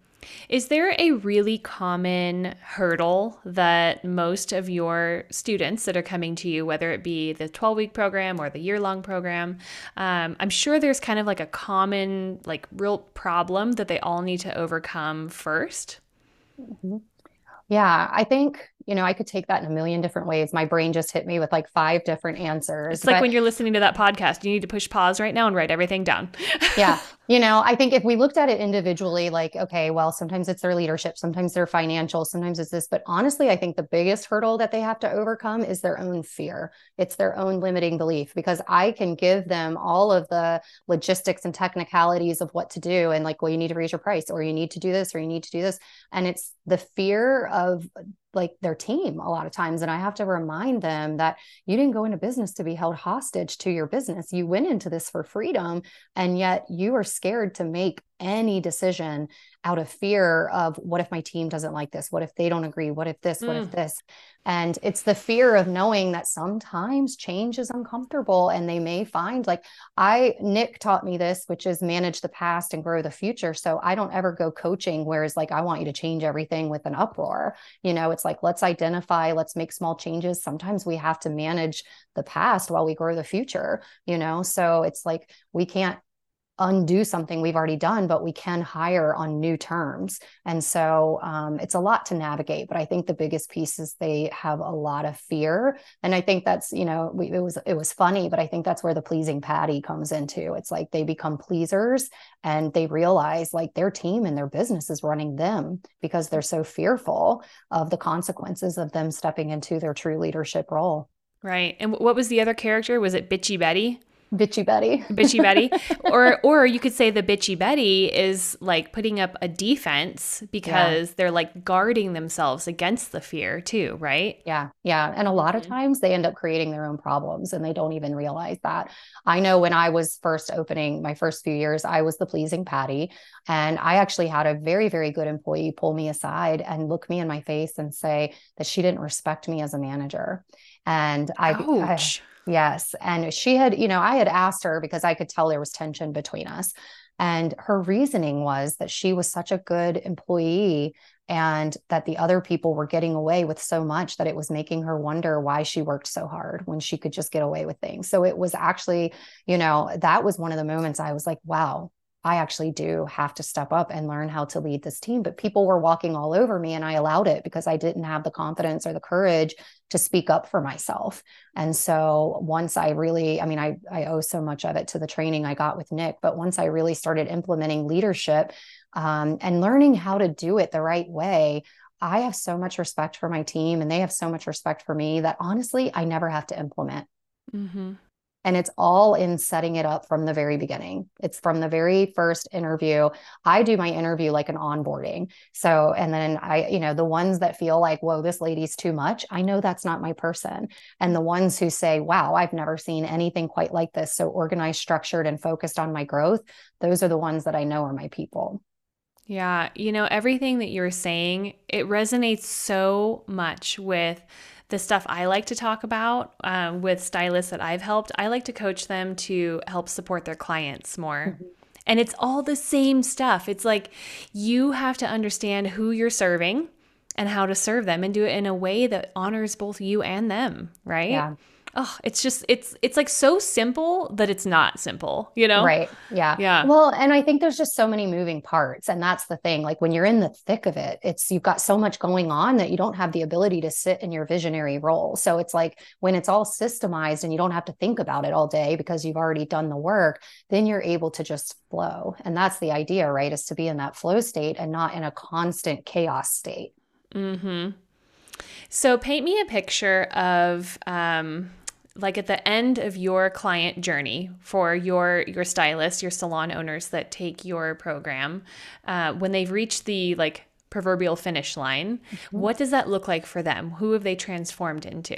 Is there a really common hurdle that most of your students that are coming to you, whether it be the 12 week program or the year long program, um, I'm sure there's kind of like a common, like real problem that they all need to overcome 1st mm-hmm. Yeah, I think you know, I could take that in a million different ways. My brain just hit me with like five different answers. It's like but, when you're listening to that podcast, you need to push pause right now and write everything down. yeah. You know, I think if we looked at it individually, like, okay, well, sometimes it's their leadership, sometimes their financial, sometimes it's this. But honestly, I think the biggest hurdle that they have to overcome is their own fear. It's their own limiting belief because I can give them all of the logistics and technicalities of what to do. And like, well, you need to raise your price or you need to do this or you need to do this. And it's the fear of like their team a lot of times and i have to remind them that you didn't go into business to be held hostage to your business. You went into this for freedom and yet you are scared to make any decision out of fear of what if my team doesn't like this? What if they don't agree? What if this? Mm. What if mm. this? And it's the fear of knowing that sometimes change is uncomfortable and they may find like I, Nick taught me this, which is manage the past and grow the future. So I don't ever go coaching where it's like, I want you to change everything with an uproar. You know, it's like, let's identify, let's make small changes. Sometimes we have to manage the past while we grow the future, you know? So it's like, we can't undo something we've already done, but we can hire on new terms. And so um, it's a lot to navigate. But I think the biggest piece is they have a lot of fear, and I think that's you know we, it was it was funny, but I think that's where the pleasing Patty comes into. It's like they become pleasers, and they realize like their team and their business is running them because they're so fearful of the consequences of them stepping into their true leadership role. Right. And what was the other character? Was it Bitchy Betty? Bitchy Betty. bitchy Betty. Or or you could say the bitchy Betty is like putting up a defense because yeah. they're like guarding themselves against the fear too, right? Yeah. Yeah. And a lot mm-hmm. of times they end up creating their own problems and they don't even realize that. I know when I was first opening my first few years, I was the pleasing Patty. And I actually had a very, very good employee pull me aside and look me in my face and say that she didn't respect me as a manager. And I, Ouch. I Yes. And she had, you know, I had asked her because I could tell there was tension between us. And her reasoning was that she was such a good employee and that the other people were getting away with so much that it was making her wonder why she worked so hard when she could just get away with things. So it was actually, you know, that was one of the moments I was like, wow, I actually do have to step up and learn how to lead this team. But people were walking all over me and I allowed it because I didn't have the confidence or the courage to speak up for myself. And so once I really, I mean, I, I owe so much of it to the training I got with Nick, but once I really started implementing leadership um, and learning how to do it the right way, I have so much respect for my team and they have so much respect for me that honestly, I never have to implement. Mm-hmm. And it's all in setting it up from the very beginning. It's from the very first interview. I do my interview like an onboarding. So, and then I, you know, the ones that feel like, whoa, this lady's too much, I know that's not my person. And the ones who say, wow, I've never seen anything quite like this. So organized, structured, and focused on my growth, those are the ones that I know are my people. Yeah. You know, everything that you're saying, it resonates so much with the stuff I like to talk about um, with stylists that I've helped. I like to coach them to help support their clients more. Mm-hmm. And it's all the same stuff. It's like you have to understand who you're serving and how to serve them and do it in a way that honors both you and them, right? Yeah oh, it's just it's it's like so simple that it's not simple, you know? Right. Yeah. Yeah. Well, and I think there's just so many moving parts. And that's the thing. Like when you're in the thick of it, it's you've got so much going on that you don't have the ability to sit in your visionary role. So it's like when it's all systemized and you don't have to think about it all day because you've already done the work, then you're able to just flow. And that's the idea, right? Is to be in that flow state and not in a constant chaos state. Mm-hmm. So paint me a picture of um, like at the end of your client journey for your your stylist your salon owners that take your program uh, when they've reached the like proverbial finish line mm-hmm. what does that look like for them who have they transformed into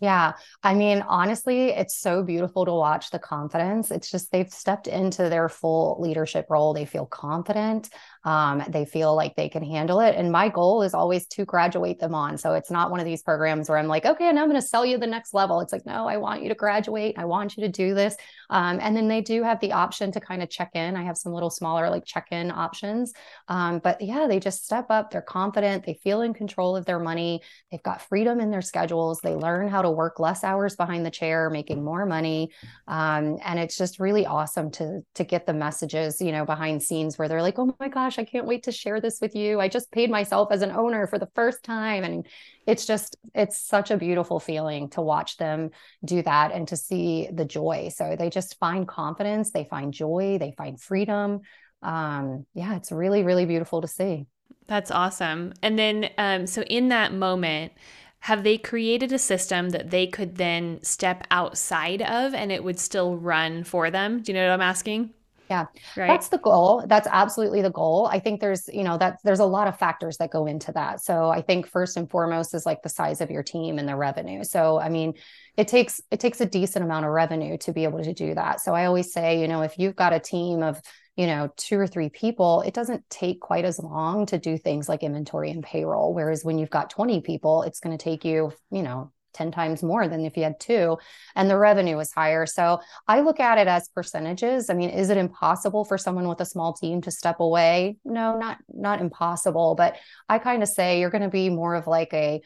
yeah. I mean, honestly, it's so beautiful to watch the confidence. It's just they've stepped into their full leadership role. They feel confident. Um, they feel like they can handle it. And my goal is always to graduate them on. So it's not one of these programs where I'm like, okay, and I'm going to sell you the next level. It's like, no, I want you to graduate. I want you to do this. Um, and then they do have the option to kind of check in. I have some little smaller like check in options. Um, but yeah, they just step up. They're confident. They feel in control of their money. They've got freedom in their schedules. They learn how to work less hours behind the chair, making more money. Um, and it's just really awesome to to get the messages, you know, behind scenes where they're like, oh my gosh, I can't wait to share this with you. I just paid myself as an owner for the first time. And it's just, it's such a beautiful feeling to watch them do that and to see the joy. So they just find confidence, they find joy, they find freedom. Um, yeah, it's really, really beautiful to see. That's awesome. And then, um, so in that moment, have they created a system that they could then step outside of and it would still run for them? Do you know what I'm asking? Yeah. Right. That's the goal. That's absolutely the goal. I think there's, you know, that there's a lot of factors that go into that. So I think first and foremost is like the size of your team and the revenue. So I mean, it takes it takes a decent amount of revenue to be able to do that. So I always say, you know, if you've got a team of you know two or three people it doesn't take quite as long to do things like inventory and payroll whereas when you've got 20 people it's going to take you you know 10 times more than if you had two and the revenue is higher. So I look at it as percentages. I mean, is it impossible for someone with a small team to step away? No, not not impossible, but I kind of say you're going to be more of like a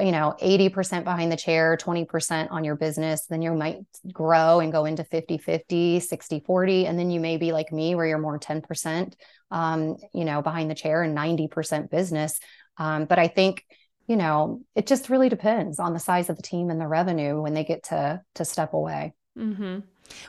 you know 80% behind the chair 20% on your business then you might grow and go into 50 50 60 40 and then you may be like me where you're more 10% um, you know behind the chair and 90% business um, but i think you know, it just really depends on the size of the team and the revenue when they get to to step away. Mm-hmm.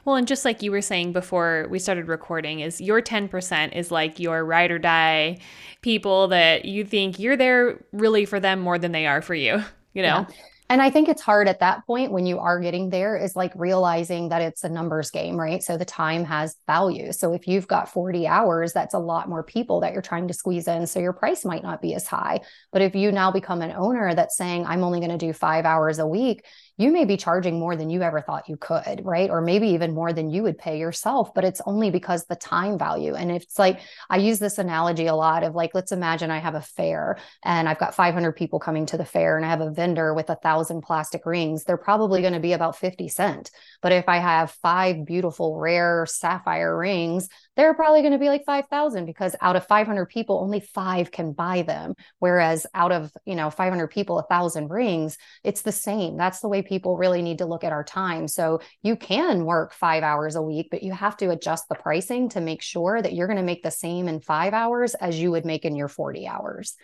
Well, and just like you were saying before we started recording, is your 10% is like your ride or die people that you think you're there really for them more than they are for you, you know? Yeah. And I think it's hard at that point when you are getting there is like realizing that it's a numbers game, right? So the time has value. So if you've got 40 hours, that's a lot more people that you're trying to squeeze in. So your price might not be as high. But if you now become an owner that's saying, I'm only going to do five hours a week, you may be charging more than you ever thought you could, right? Or maybe even more than you would pay yourself, but it's only because the time value. And it's like, I use this analogy a lot of like, let's imagine I have a fair and I've got 500 people coming to the fair and I have a vendor with a thousand plastic rings. They're probably going to be about 50 cent. But if I have five beautiful, rare sapphire rings, they're probably going to be like 5,000 because out of 500 people, only five can buy them. Whereas out of, you know, 500 people, a thousand rings, it's the same. That's the way people really need to look at our time. So you can work five hours a week, but you have to adjust the pricing to make sure that you're going to make the same in five hours as you would make in your 40 hours.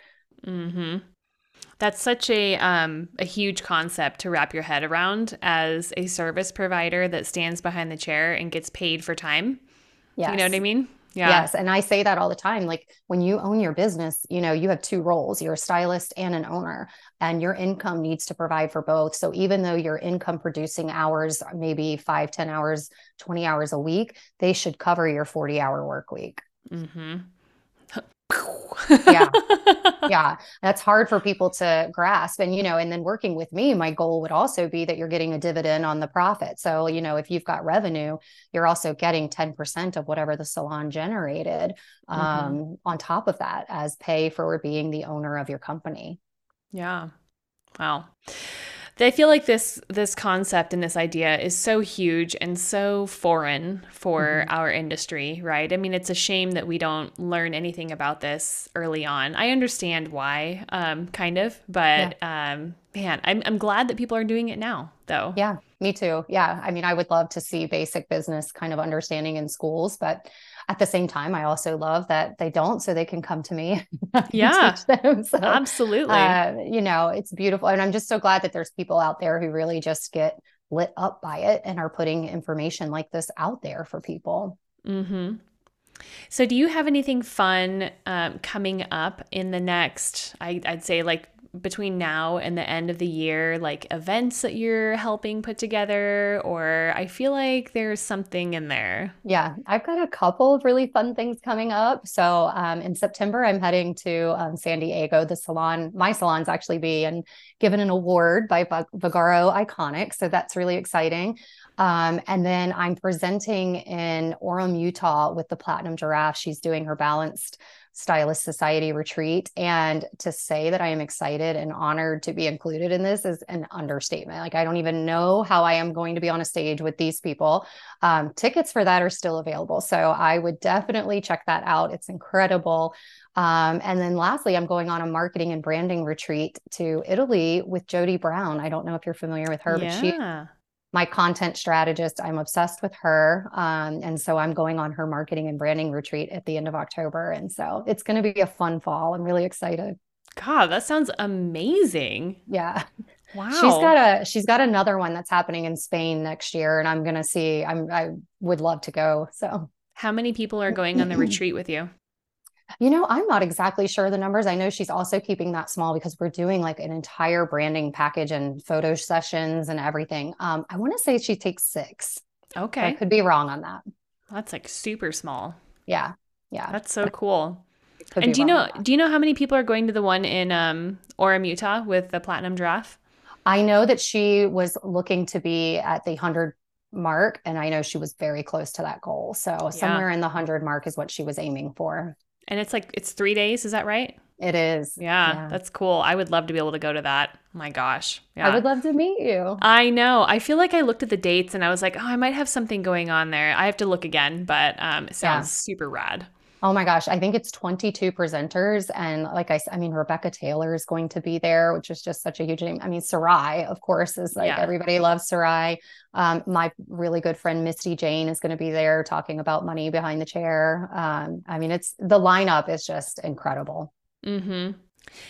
Mm-hmm. That's such a um, a huge concept to wrap your head around as a service provider that stands behind the chair and gets paid for time. Yeah, you know what I mean? Yeah. Yes. And I say that all the time. Like when you own your business, you know, you have two roles you're a stylist and an owner, and your income needs to provide for both. So even though your income producing hours, maybe five, 10 hours, 20 hours a week, they should cover your 40 hour work week. Mm-hmm yeah. Yeah. That's hard for people to grasp. And, you know, and then working with me, my goal would also be that you're getting a dividend on the profit. So, you know, if you've got revenue, you're also getting 10% of whatever the salon generated mm-hmm. um, mm-hmm. on top of that as pay for being the owner of your company. Yeah. Wow. I feel like this this concept and this idea is so huge and so foreign for mm-hmm. our industry, right? I mean, it's a shame that we don't learn anything about this early on. I understand why, um, kind of, but yeah. um, man, I'm I'm glad that people are doing it now, though. Yeah, me too. Yeah, I mean, I would love to see basic business kind of understanding in schools, but at the same time, I also love that they don't, so they can come to me. yeah, so, absolutely. Uh, you know, it's beautiful, and I'm just so glad that there's people out there who really just get lit up by it and are putting information like this out there for people. Hmm. So, do you have anything fun um, coming up in the next? I, I'd say like between now and the end of the year, like events that you're helping put together? Or I feel like there's something in there. Yeah, I've got a couple of really fun things coming up. So um, in September, I'm heading to um, San Diego. The salon, my salon's actually being given an award by Vagaro Iconic. So that's really exciting. Um, and then I'm presenting in Orem, Utah with the Platinum Giraffe. She's doing her balanced Stylist Society retreat. And to say that I am excited and honored to be included in this is an understatement. Like, I don't even know how I am going to be on a stage with these people. Um, tickets for that are still available. So I would definitely check that out. It's incredible. Um, and then lastly, I'm going on a marketing and branding retreat to Italy with Jody Brown. I don't know if you're familiar with her, yeah. but she my content strategist. I'm obsessed with her. Um, and so I'm going on her marketing and branding retreat at the end of October. And so it's going to be a fun fall. I'm really excited. God, that sounds amazing. Yeah. Wow. She's got a she's got another one that's happening in Spain next year and I'm going to see I'm I would love to go. So How many people are going on the retreat with you? You know, I'm not exactly sure the numbers. I know she's also keeping that small because we're doing like an entire branding package and photo sessions and everything. Um, I want to say she takes six. Okay. I could be wrong on that. That's like super small. Yeah. Yeah. That's so cool. And do you know do you know how many people are going to the one in um Orem, Utah with the platinum giraffe? I know that she was looking to be at the 100 mark and I know she was very close to that goal. So yeah. somewhere in the 100 mark is what she was aiming for. And it's like it's three days, is that right? It is. Yeah, yeah, that's cool. I would love to be able to go to that. Oh my gosh. Yeah. I would love to meet you. I know. I feel like I looked at the dates and I was like, oh, I might have something going on there. I have to look again, but um, it sounds yeah. super rad. Oh my gosh, I think it's 22 presenters. And like I said, I mean, Rebecca Taylor is going to be there, which is just such a huge name. I mean, Sarai, of course, is like yeah. everybody loves Sarai. Um, my really good friend Misty Jane is going to be there talking about money behind the chair. Um, I mean, it's the lineup is just incredible. Mm-hmm.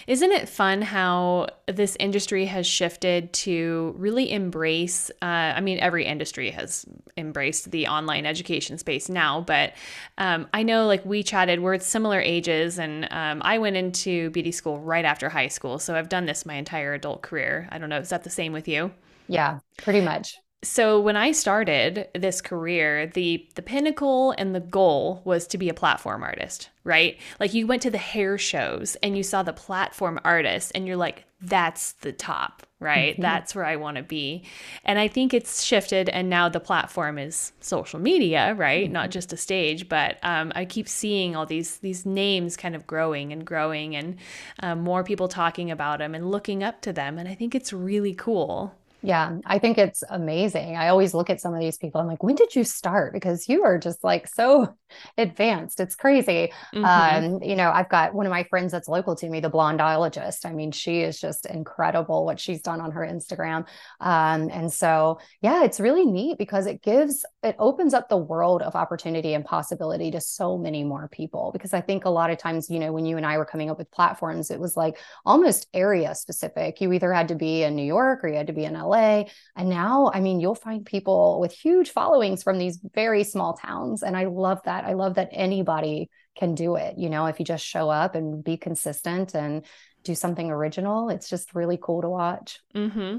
Isn't it fun how this industry has shifted to really embrace? Uh, I mean, every industry has embraced the online education space now, but um, I know like we chatted, we're at similar ages, and um, I went into beauty school right after high school. So I've done this my entire adult career. I don't know, is that the same with you? Yeah, pretty much so when I started this career, the the pinnacle and the goal was to be a platform artist, right? Like you went to the hair shows and you saw the platform artist and you're like that's the top, right? Mm-hmm. That's where I want to be. And I think it's shifted and now the platform is social media, right? Mm-hmm. Not just a stage, but um, I keep seeing all these these names kind of growing and growing and um, more people talking about them and looking up to them and I think it's really cool. Yeah, I think it's amazing. I always look at some of these people. I'm like, when did you start? Because you are just like so advanced. It's crazy. Mm-hmm. Um, you know, I've got one of my friends that's local to me, the blondiologist. I mean, she is just incredible what she's done on her Instagram. Um, and so, yeah, it's really neat because it gives, it opens up the world of opportunity and possibility to so many more people. Because I think a lot of times, you know, when you and I were coming up with platforms, it was like almost area specific. You either had to be in New York or you had to be in LA LA. And now, I mean, you'll find people with huge followings from these very small towns. And I love that. I love that anybody can do it. You know, if you just show up and be consistent and do something original, it's just really cool to watch. Mm-hmm.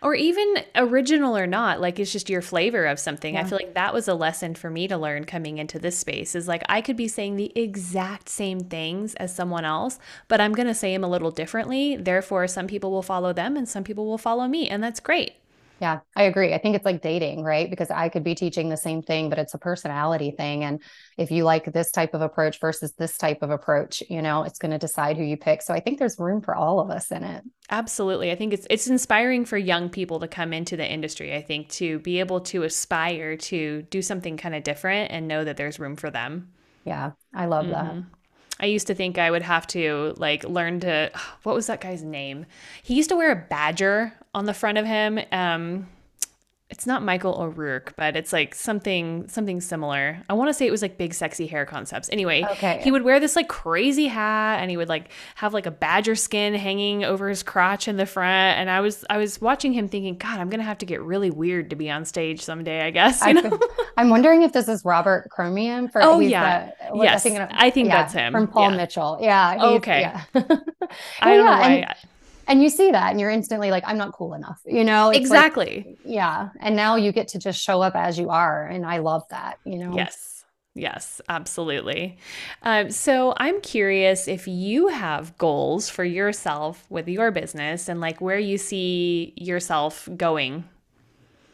Or even original or not, like it's just your flavor of something. Yeah. I feel like that was a lesson for me to learn coming into this space is like I could be saying the exact same things as someone else, but I'm going to say them a little differently. Therefore, some people will follow them and some people will follow me. And that's great. Yeah, I agree. I think it's like dating, right? Because I could be teaching the same thing, but it's a personality thing. And if you like this type of approach versus this type of approach, you know, it's going to decide who you pick. So I think there's room for all of us in it. Absolutely. I think it's it's inspiring for young people to come into the industry, I think, to be able to aspire to do something kind of different and know that there's room for them. Yeah, I love mm-hmm. that. I used to think I would have to like learn to what was that guy's name? He used to wear a badger on the front of him. Um, it's not Michael O'Rourke, but it's like something something similar. I want to say it was like big sexy hair concepts. Anyway, okay. he would wear this like crazy hat and he would like have like a badger skin hanging over his crotch in the front and I was I was watching him thinking, god, I'm going to have to get really weird to be on stage someday, I guess, you know? I'm wondering if this is Robert Cromeans for Oh yeah. The, yes. I think, I think yeah, that's him. From Paul yeah. Mitchell. Yeah. Okay. Yeah. I don't know why. And, and you see that and you're instantly like i'm not cool enough you know it's exactly like, yeah and now you get to just show up as you are and i love that you know yes Yes, absolutely. Um, so I'm curious if you have goals for yourself with your business and like where you see yourself going.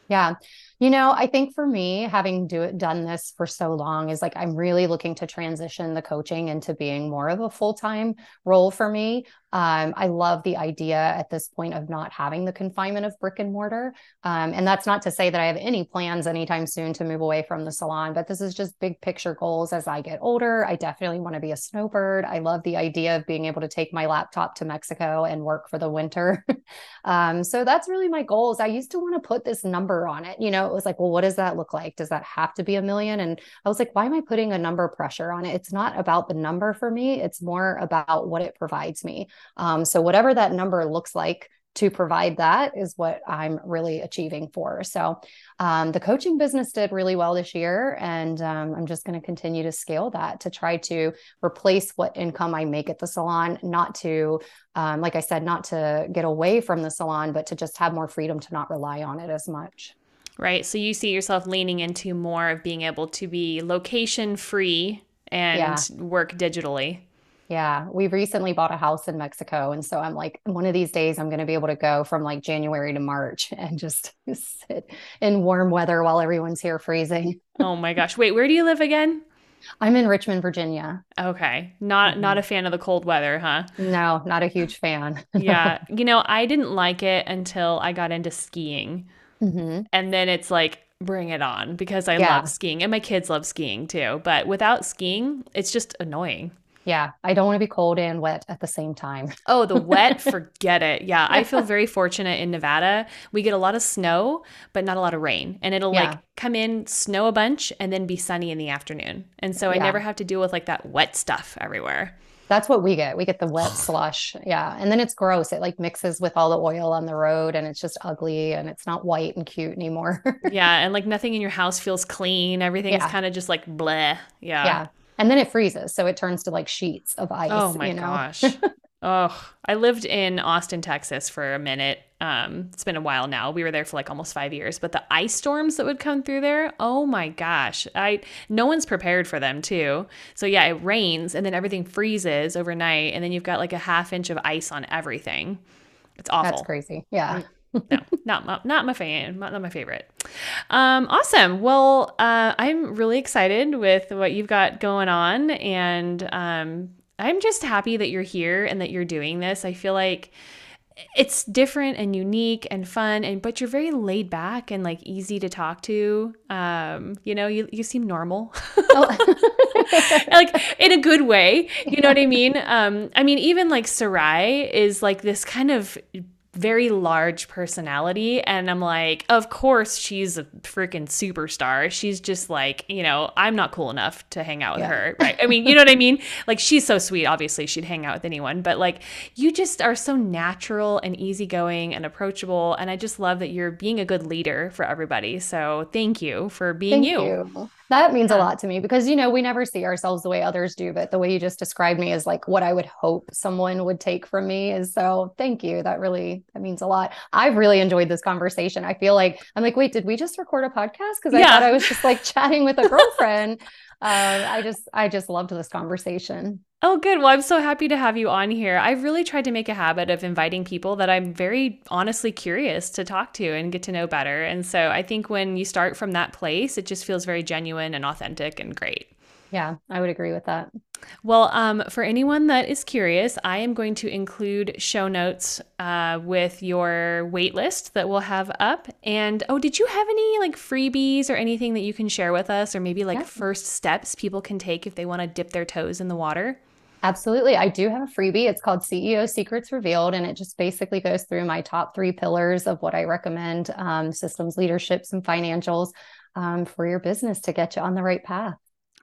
Yeah. You know, I think for me, having do it, done this for so long is like I'm really looking to transition the coaching into being more of a full time role for me. Um, I love the idea at this point of not having the confinement of brick and mortar. Um, and that's not to say that I have any plans anytime soon to move away from the salon, but this is just big picture goals as I get older. I definitely want to be a snowbird. I love the idea of being able to take my laptop to Mexico and work for the winter. um, so that's really my goals. I used to want to put this number on it. You know, it was like, well, what does that look like? Does that have to be a million? And I was like, why am I putting a number pressure on it? It's not about the number for me, it's more about what it provides me. Um, so, whatever that number looks like to provide that is what I'm really achieving for. So, um, the coaching business did really well this year, and um, I'm just going to continue to scale that to try to replace what income I make at the salon, not to, um, like I said, not to get away from the salon, but to just have more freedom to not rely on it as much. Right. So, you see yourself leaning into more of being able to be location free and yeah. work digitally. Yeah, we recently bought a house in Mexico. And so I'm like, one of these days, I'm going to be able to go from like January to March and just sit in warm weather while everyone's here freezing. oh my gosh. Wait, where do you live again? I'm in Richmond, Virginia. Okay. Not mm-hmm. not a fan of the cold weather, huh? No, not a huge fan. yeah. You know, I didn't like it until I got into skiing. Mm-hmm. And then it's like bring it on because I yeah. love skiing and my kids love skiing too. But without skiing, it's just annoying. Yeah, I don't want to be cold and wet at the same time. oh, the wet, forget it. Yeah, I feel very fortunate in Nevada. We get a lot of snow, but not a lot of rain. And it'll yeah. like come in, snow a bunch, and then be sunny in the afternoon. And so I yeah. never have to deal with like that wet stuff everywhere. That's what we get. We get the wet slush. Yeah. And then it's gross. It like mixes with all the oil on the road and it's just ugly and it's not white and cute anymore. yeah. And like nothing in your house feels clean. Everything yeah. is kind of just like bleh. Yeah. Yeah and then it freezes so it turns to like sheets of ice oh my you know? gosh. Oh i lived in austin texas for a minute. Um it's been a while now. We were there for like almost five years but the ice storms that would come through there oh my gosh. I no one's prepared for them too. So yeah it rains and then everything freezes overnight and then you've got like a half inch of ice on everything. It's awful. that's crazy. Yeah no, not my, not my fan, not, my favorite. Um, awesome. Well, uh, I'm really excited with what you've got going on, and um, I'm just happy that you're here and that you're doing this. I feel like it's different and unique and fun and but you're very laid back and like easy to talk to um you know you, you seem normal oh. like in a good way you know what i mean um i mean even like sarai is like this kind of very large personality and I'm like, of course she's a freaking superstar. She's just like, you know, I'm not cool enough to hang out with yeah. her, right? I mean, you know what I mean? Like she's so sweet, obviously she'd hang out with anyone, but like you just are so natural and easygoing and approachable and I just love that you're being a good leader for everybody. So, thank you for being you. you. That means a lot to me because, you know, we never see ourselves the way others do, but the way you just described me is like what I would hope someone would take from me is so thank you. That really, that means a lot. I've really enjoyed this conversation. I feel like I'm like, wait, did we just record a podcast? Cause I yeah. thought I was just like chatting with a girlfriend. uh, I just, I just loved this conversation. Oh, good. Well, I'm so happy to have you on here. I've really tried to make a habit of inviting people that I'm very honestly curious to talk to and get to know better. And so I think when you start from that place, it just feels very genuine and authentic and great. Yeah, I would agree with that. Well, um, for anyone that is curious, I am going to include show notes uh, with your wait list that we'll have up. And oh, did you have any like freebies or anything that you can share with us, or maybe like yeah. first steps people can take if they want to dip their toes in the water? Absolutely. I do have a freebie. It's called CEO Secrets Revealed, and it just basically goes through my top three pillars of what I recommend um, systems, leaderships, and financials um, for your business to get you on the right path.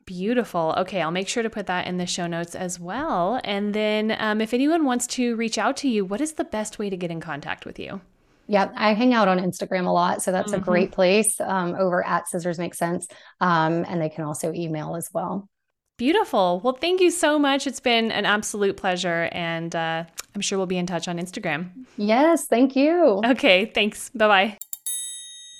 Beautiful. Okay, I'll make sure to put that in the show notes as well. And then, um, if anyone wants to reach out to you, what is the best way to get in contact with you? Yeah, I hang out on Instagram a lot. So that's mm-hmm. a great place um, over at Scissors Make Cents. Um, and they can also email as well. Beautiful. Well, thank you so much. It's been an absolute pleasure. And uh, I'm sure we'll be in touch on Instagram. Yes, thank you. Okay, thanks. Bye bye.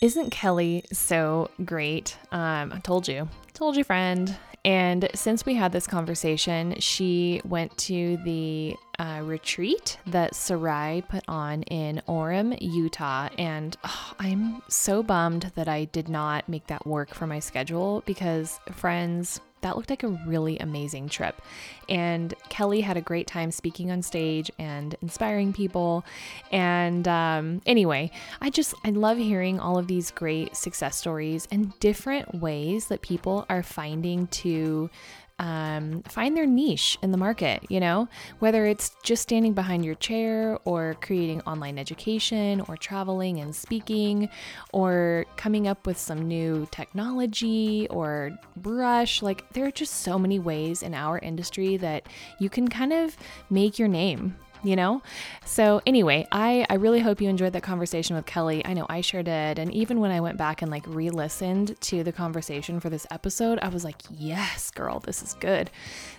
Isn't Kelly so great? Um, I told you, told you, friend. And since we had this conversation, she went to the uh, retreat that Sarai put on in Orem, Utah. And oh, I'm so bummed that I did not make that work for my schedule because, friends, that looked like a really amazing trip. And Kelly had a great time speaking on stage and inspiring people. And um, anyway, I just, I love hearing all of these great success stories and different ways that people are finding to um, find their niche in the market, you know, whether it's just standing behind your chair or creating online education or traveling and speaking or coming up with some new technology or brush. Like, there are just so many ways in our industry that you can kind of make your name you know? So anyway, I, I really hope you enjoyed that conversation with Kelly. I know I sure did. And even when I went back and like re-listened to the conversation for this episode, I was like, yes, girl, this is good.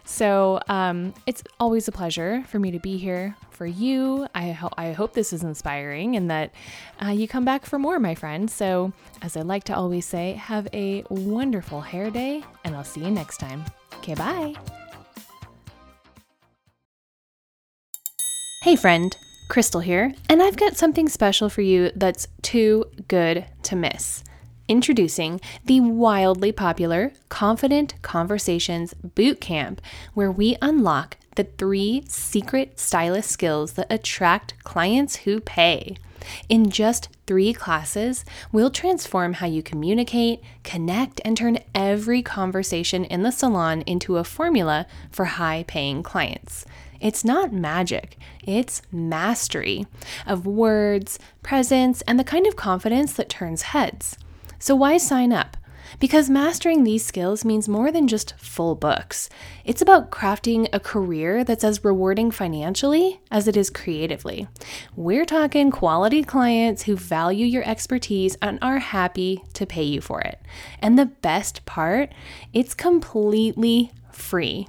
So um, it's always a pleasure for me to be here for you. I, ho- I hope this is inspiring and that uh, you come back for more, my friend. So as I like to always say, have a wonderful hair day and I'll see you next time. Okay, bye. Hey friend, Crystal here, and I've got something special for you that's too good to miss. Introducing the wildly popular Confident Conversations Boot Camp, where we unlock the three secret stylist skills that attract clients who pay. In just three classes, we'll transform how you communicate, connect, and turn every conversation in the salon into a formula for high paying clients. It's not magic, it's mastery of words, presence, and the kind of confidence that turns heads. So, why sign up? Because mastering these skills means more than just full books. It's about crafting a career that's as rewarding financially as it is creatively. We're talking quality clients who value your expertise and are happy to pay you for it. And the best part, it's completely free.